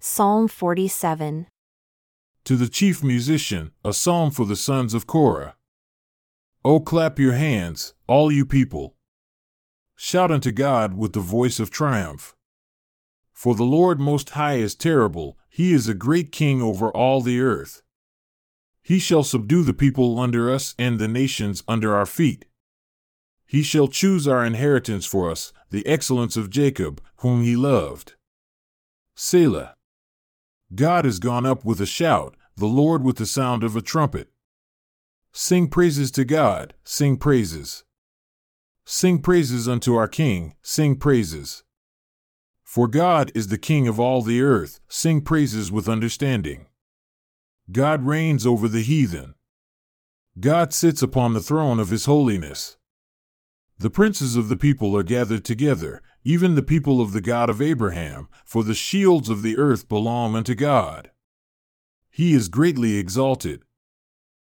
Psalm 47. To the chief musician, a psalm for the sons of Korah. O clap your hands, all you people. Shout unto God with the voice of triumph. For the Lord Most High is terrible, he is a great king over all the earth. He shall subdue the people under us and the nations under our feet. He shall choose our inheritance for us, the excellence of Jacob, whom he loved. Selah. God is gone up with a shout, the Lord with the sound of a trumpet. Sing praises to God, sing praises. Sing praises unto our King, sing praises. For God is the King of all the earth, sing praises with understanding. God reigns over the heathen. God sits upon the throne of his holiness. The princes of the people are gathered together, even the people of the God of Abraham, for the shields of the earth belong unto God. He is greatly exalted,